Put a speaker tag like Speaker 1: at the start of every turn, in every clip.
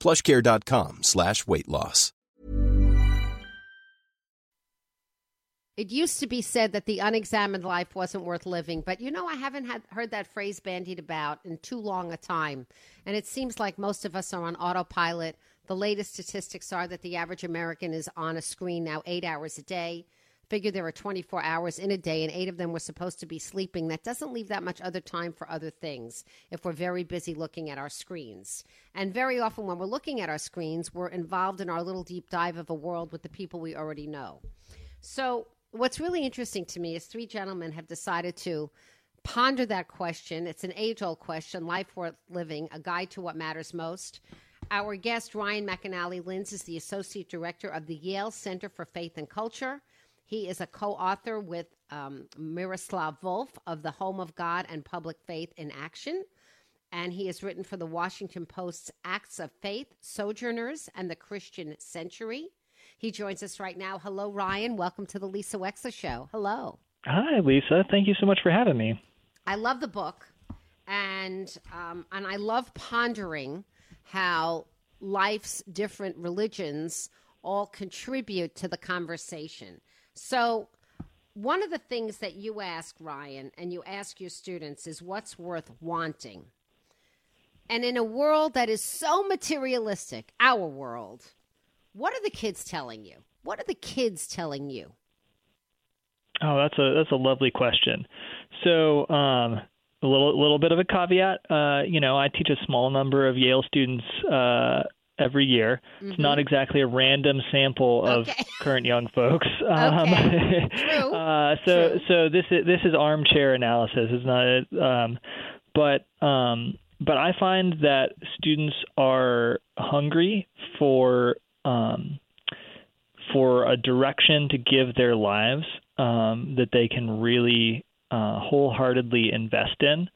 Speaker 1: plushcare.com slash weight loss.
Speaker 2: It used to be said that the unexamined life wasn't worth living, but you know, I haven't had, heard that phrase bandied about in too long a time. And it seems like most of us are on autopilot. The latest statistics are that the average American is on a screen now eight hours a day. Figure there are 24 hours in a day, and eight of them were supposed to be sleeping. That doesn't leave that much other time for other things if we're very busy looking at our screens. And very often, when we're looking at our screens, we're involved in our little deep dive of a world with the people we already know. So, what's really interesting to me is three gentlemen have decided to ponder that question. It's an age old question life worth living, a guide to what matters most. Our guest, Ryan McAnnally Linz, is the Associate Director of the Yale Center for Faith and Culture. He is a co author with um, Miroslav Volf of The Home of God and Public Faith in Action. And he has written for the Washington Post's Acts of Faith, Sojourners, and the Christian Century. He joins us right now. Hello, Ryan. Welcome to the Lisa Wexler Show. Hello.
Speaker 3: Hi, Lisa. Thank you so much for having me.
Speaker 2: I love the book, and um, and I love pondering how life's different religions all contribute to the conversation. So, one of the things that you ask Ryan and you ask your students is what's worth wanting. And in a world that is so materialistic, our world, what are the kids telling you? What are the kids telling you?
Speaker 3: Oh, that's a that's a lovely question. So, um, a little little bit of a caveat. Uh, you know, I teach a small number of Yale students uh, every year. Mm-hmm. It's not mm-hmm. exactly a random sample of
Speaker 2: okay.
Speaker 3: current young folks. Um,
Speaker 2: okay. True.
Speaker 3: uh, so
Speaker 2: True.
Speaker 3: so this is this is armchair analysis. It's not. Um, but um, but I find that students are hungry for um, for a direction to give their lives um, that they can really uh, wholeheartedly invest in.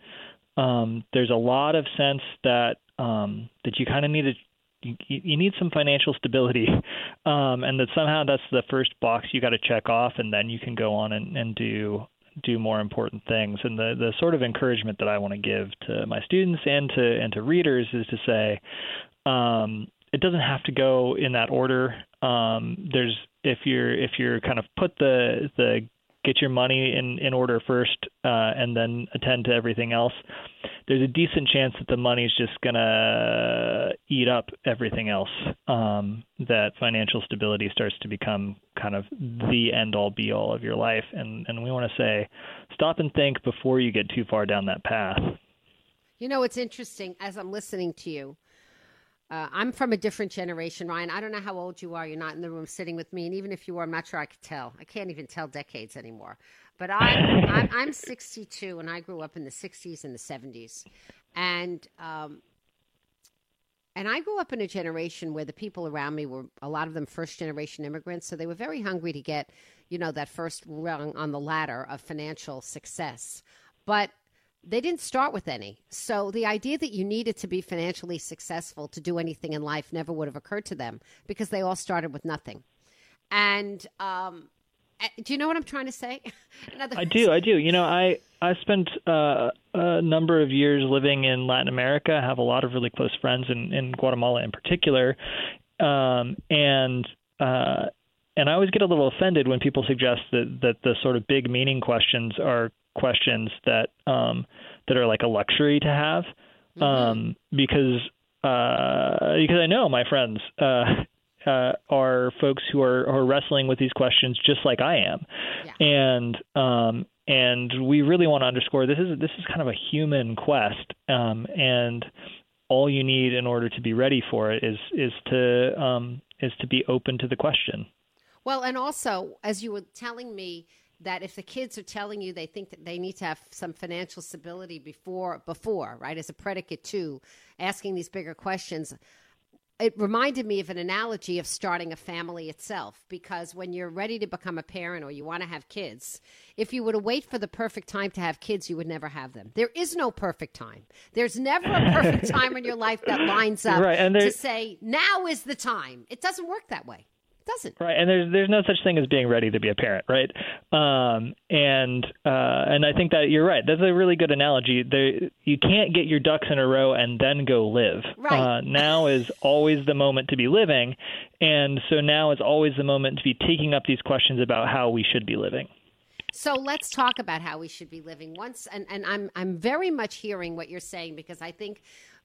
Speaker 3: Um, there's a lot of sense that um, that you kind of need to you, you need some financial stability, um, and that somehow that's the first box you got to check off, and then you can go on and, and do do more important things. And the the sort of encouragement that I want to give to my students and to and to readers is to say, um, it doesn't have to go in that order. Um, there's if you're if you're kind of put the the get your money in in order first uh, and then attend to everything else there's a decent chance that the money's just gonna eat up everything else um, that financial stability starts to become kind of the end all be all of your life. And and we want to say stop and think before you get too far down that path.
Speaker 2: You know it's interesting as i'm listening to you uh, I'm from a different generation, Ryan. I don't know how old you are. You're not in the room sitting with me, and even if you were, I'm not sure I could tell. I can't even tell decades anymore. But I, I'm, I'm 62, and I grew up in the 60s and the 70s, and um, and I grew up in a generation where the people around me were a lot of them first generation immigrants, so they were very hungry to get, you know, that first rung on the ladder of financial success. But they didn't start with any. So the idea that you needed to be financially successful to do anything in life never would have occurred to them because they all started with nothing. And um, do you know what I'm trying to say?
Speaker 3: I do. I do. You know, I I spent uh, a number of years living in Latin America. I have a lot of really close friends in, in Guatemala, in particular, um, and uh, and I always get a little offended when people suggest that that the sort of big meaning questions are questions that um, that are like a luxury to have, mm-hmm. um, because uh, because I know my friends uh, uh, are folks who are, are wrestling with these questions just like I am, yeah. and um, and we really want to underscore this is this is kind of a human quest, um, and all you need in order to be ready for it is is to um, is to be open to the question.
Speaker 2: Well, and also as you were telling me that if the kids are telling you they think that they need to have some financial stability before before right as a predicate to asking these bigger questions it reminded me of an analogy of starting a family itself. Because when you're ready to become a parent or you want to have kids if you were to wait for the perfect time to have kids you would never have them. There is no perfect time. There's never a perfect time in your life that lines up right, and to say now is the time. It doesn't work that way doesn't.
Speaker 3: Right and there's there's no such thing as being ready to be a parent right? Um, and uh, and I think that you're right. That's a really good analogy. There you can't get your ducks in a row and then go live.
Speaker 2: Right.
Speaker 3: Uh, now is always the moment to be living and so now is always the moment to be taking up these questions about how we should be living.
Speaker 2: So let's talk about how we should be living. Once and, and I'm I'm very much hearing what you're saying because I think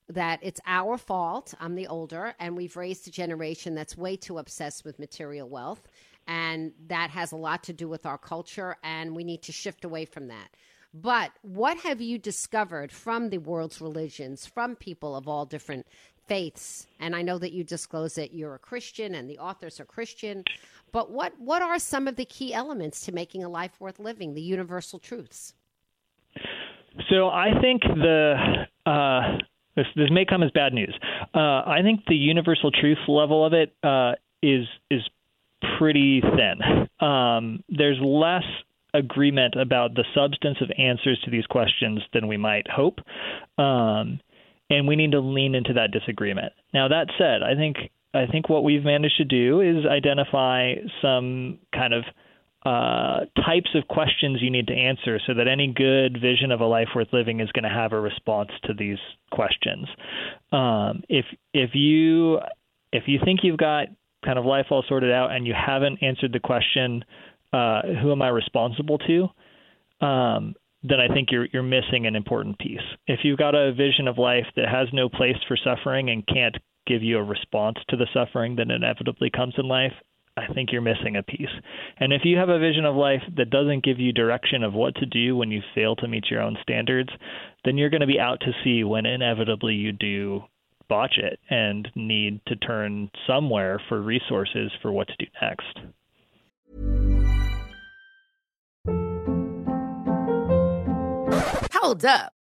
Speaker 2: that it's our fault. I'm the older, and we've raised a generation that's way too obsessed with material wealth. And that has a lot to do with our culture, and we need to shift away from that. But what have you discovered from the world's religions, from people of all different faiths? And I know that you disclose that you're a Christian and the authors are Christian. But what, what are some of the key elements to making a life worth living, the universal truths?
Speaker 3: So I think the uh, this this may come as bad news. Uh, I think the universal truth level of it uh, is is pretty thin. Um, there's less agreement about the substance of answers to these questions than we might hope, um, and we need to lean into that disagreement. Now that said, I think I think what we've managed to do is identify some kind of uh, types of questions you need to answer so that any good vision of a life worth living is going to have a response to these questions. Um, if if you if you think you've got kind of life all sorted out and you haven't answered the question, uh, who am I responsible to? Um, then I think you're you're missing an important piece. If you've got a vision of life that has no place for suffering and can't give you a response to the suffering that inevitably comes in life, I think you're missing a piece. And if you have a vision of life that doesn't give you direction of what to do when you fail to meet your own standards, then you're going to be out to sea when inevitably you do botch it and need to turn somewhere for resources for what to do next.
Speaker 4: Hold up.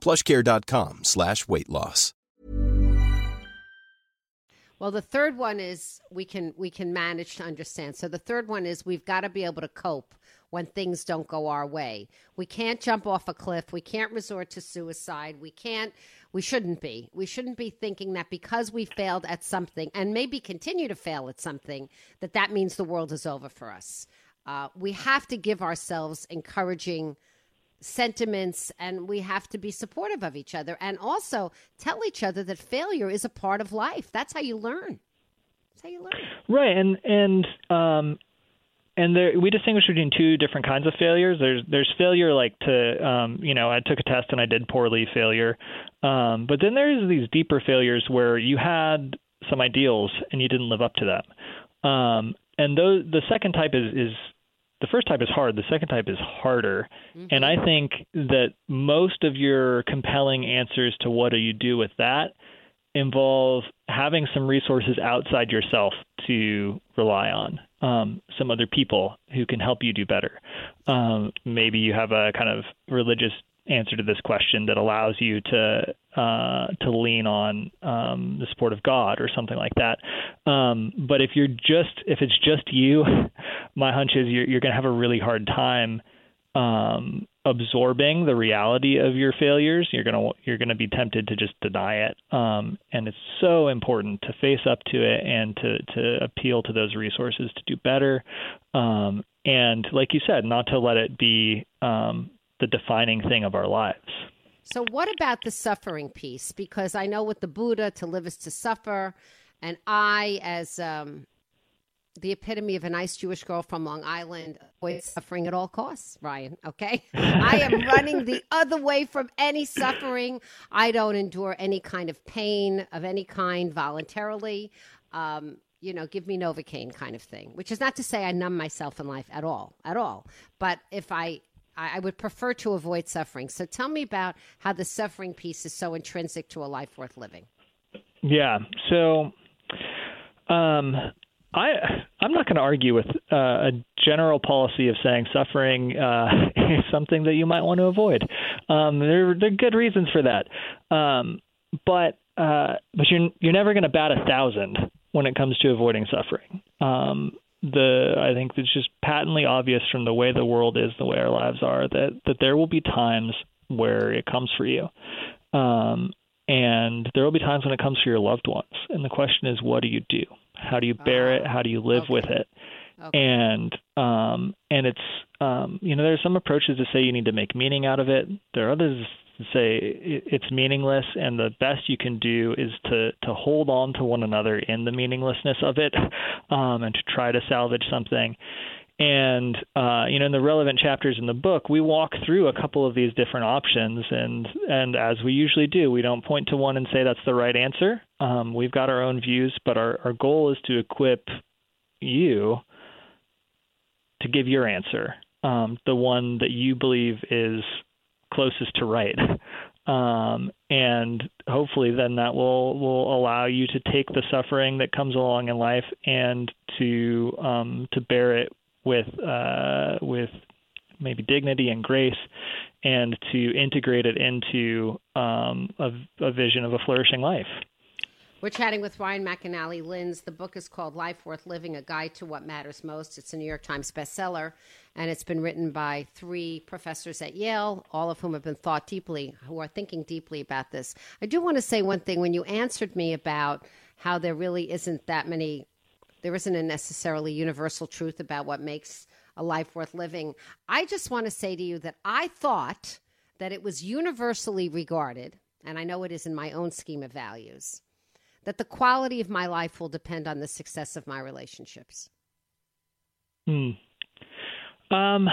Speaker 1: plushcare.com slash weight loss.
Speaker 2: Well, the third one is we can we can manage to understand. So the third one is we've got to be able to cope when things don't go our way. We can't jump off a cliff. We can't resort to suicide. We can't we shouldn't be. We shouldn't be thinking that because we failed at something and maybe continue to fail at something that that means the world is over for us. Uh, we have to give ourselves encouraging sentiments and we have to be supportive of each other and also tell each other that failure is a part of life. That's how you learn. That's how you learn.
Speaker 3: Right. And, and, um, and there, we distinguish between two different kinds of failures. There's there's failure like to um, you know I took a test and I did poorly failure, um, but then there's these deeper failures where you had some ideals and you didn't live up to them. Um, and those the second type is is the first type is hard. The second type is harder. Mm-hmm. And I think that most of your compelling answers to what do you do with that involve having some resources outside yourself to rely on. Um, some other people who can help you do better. Um, maybe you have a kind of religious answer to this question that allows you to uh, to lean on um, the support of God or something like that. Um, but if you're just if it's just you, my hunch is you're, you're going to have a really hard time um, absorbing the reality of your failures, you're gonna you're gonna be tempted to just deny it. Um, and it's so important to face up to it and to to appeal to those resources to do better. Um, and like you said, not to let it be um, the defining thing of our lives.
Speaker 2: So, what about the suffering piece? Because I know with the Buddha, to live is to suffer, and I, as um, the epitome of a nice Jewish girl from Long Island, avoid suffering at all costs, Ryan. Okay. I am running the other way from any suffering. I don't endure any kind of pain of any kind voluntarily. Um, you know, give me Novocaine kind of thing, which is not to say I numb myself in life at all, at all. But if I, I would prefer to avoid suffering. So tell me about how the suffering piece is so intrinsic to a life worth living.
Speaker 3: Yeah. So, um, I I'm not going to argue with uh, a general policy of saying suffering uh, is something that you might want to avoid. Um, there there are good reasons for that, um, but uh, but you're you're never going to bat a thousand when it comes to avoiding suffering. Um, the I think it's just patently obvious from the way the world is, the way our lives are, that that there will be times where it comes for you. Um, and there will be times when it comes for your loved ones. And the question is, what do you do? How do you bear it? How do you live okay. with it? Okay. And um, and it's um, you know there's some approaches to say you need to make meaning out of it. There are others to say it's meaningless, and the best you can do is to to hold on to one another in the meaninglessness of it, um, and to try to salvage something. And uh, you know, in the relevant chapters in the book, we walk through a couple of these different options, and and as we usually do, we don't point to one and say that's the right answer. Um, we've got our own views, but our our goal is to equip you to give your answer, um, the one that you believe is closest to right. Um, and hopefully, then that will will allow you to take the suffering that comes along in life and to um, to bear it with uh, with maybe dignity and grace, and to integrate it into um, a, a vision of a flourishing life.
Speaker 2: We're chatting with Ryan McAnnally Linz. The book is called Life Worth Living A Guide to What Matters Most. It's a New York Times bestseller, and it's been written by three professors at Yale, all of whom have been thought deeply, who are thinking deeply about this. I do want to say one thing. When you answered me about how there really isn't that many there isn't a necessarily universal truth about what makes a life worth living. I just want to say to you that I thought that it was universally regarded, and I know it is in my own scheme of values, that the quality of my life will depend on the success of my relationships.
Speaker 3: Hmm. Um,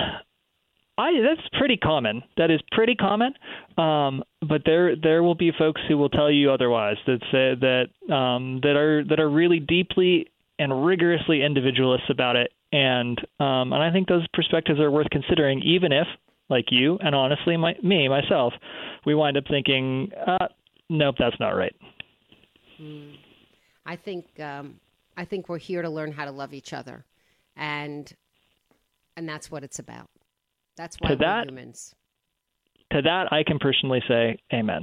Speaker 3: I that's pretty common. That is pretty common. Um, but there there will be folks who will tell you otherwise that say that um, that are that are really deeply and rigorously individualists about it. And um, and I think those perspectives are worth considering, even if, like you and honestly my, me myself, we wind up thinking, uh, nope, that's not right.
Speaker 2: Mm. I think um, I think we're here to learn how to love each other, and and that's what it's about. That's why to we're that, humans.
Speaker 3: To that, I can personally say, Amen.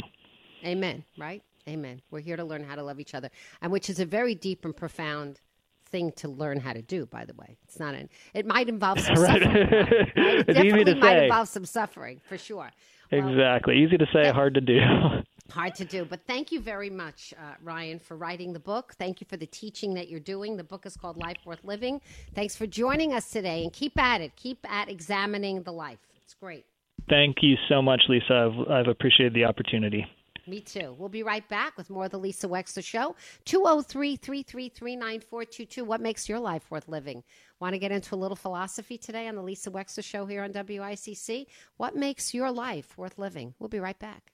Speaker 2: Amen. Right? Amen. We're here to learn how to love each other, and which is a very deep and profound thing to learn how to do. By the way, it's not an. It might involve some right. suffering. Right? It
Speaker 3: it's to
Speaker 2: might
Speaker 3: say.
Speaker 2: involve some suffering for sure.
Speaker 3: Well, exactly. Easy to say, hard to do.
Speaker 2: hard to do. But thank you very much, uh, Ryan, for writing the book. Thank you for the teaching that you're doing. The book is called Life Worth Living. Thanks for joining us today, and keep at it. Keep at examining the life. It's great.
Speaker 3: Thank you so much, Lisa. I've, I've appreciated the opportunity.
Speaker 2: Me too. We'll be right back with more of the Lisa Wexler Show. 203 333 9422. What makes your life worth living? Want to get into a little philosophy today on the Lisa Wexler Show here on WICC? What makes your life worth living? We'll be right back.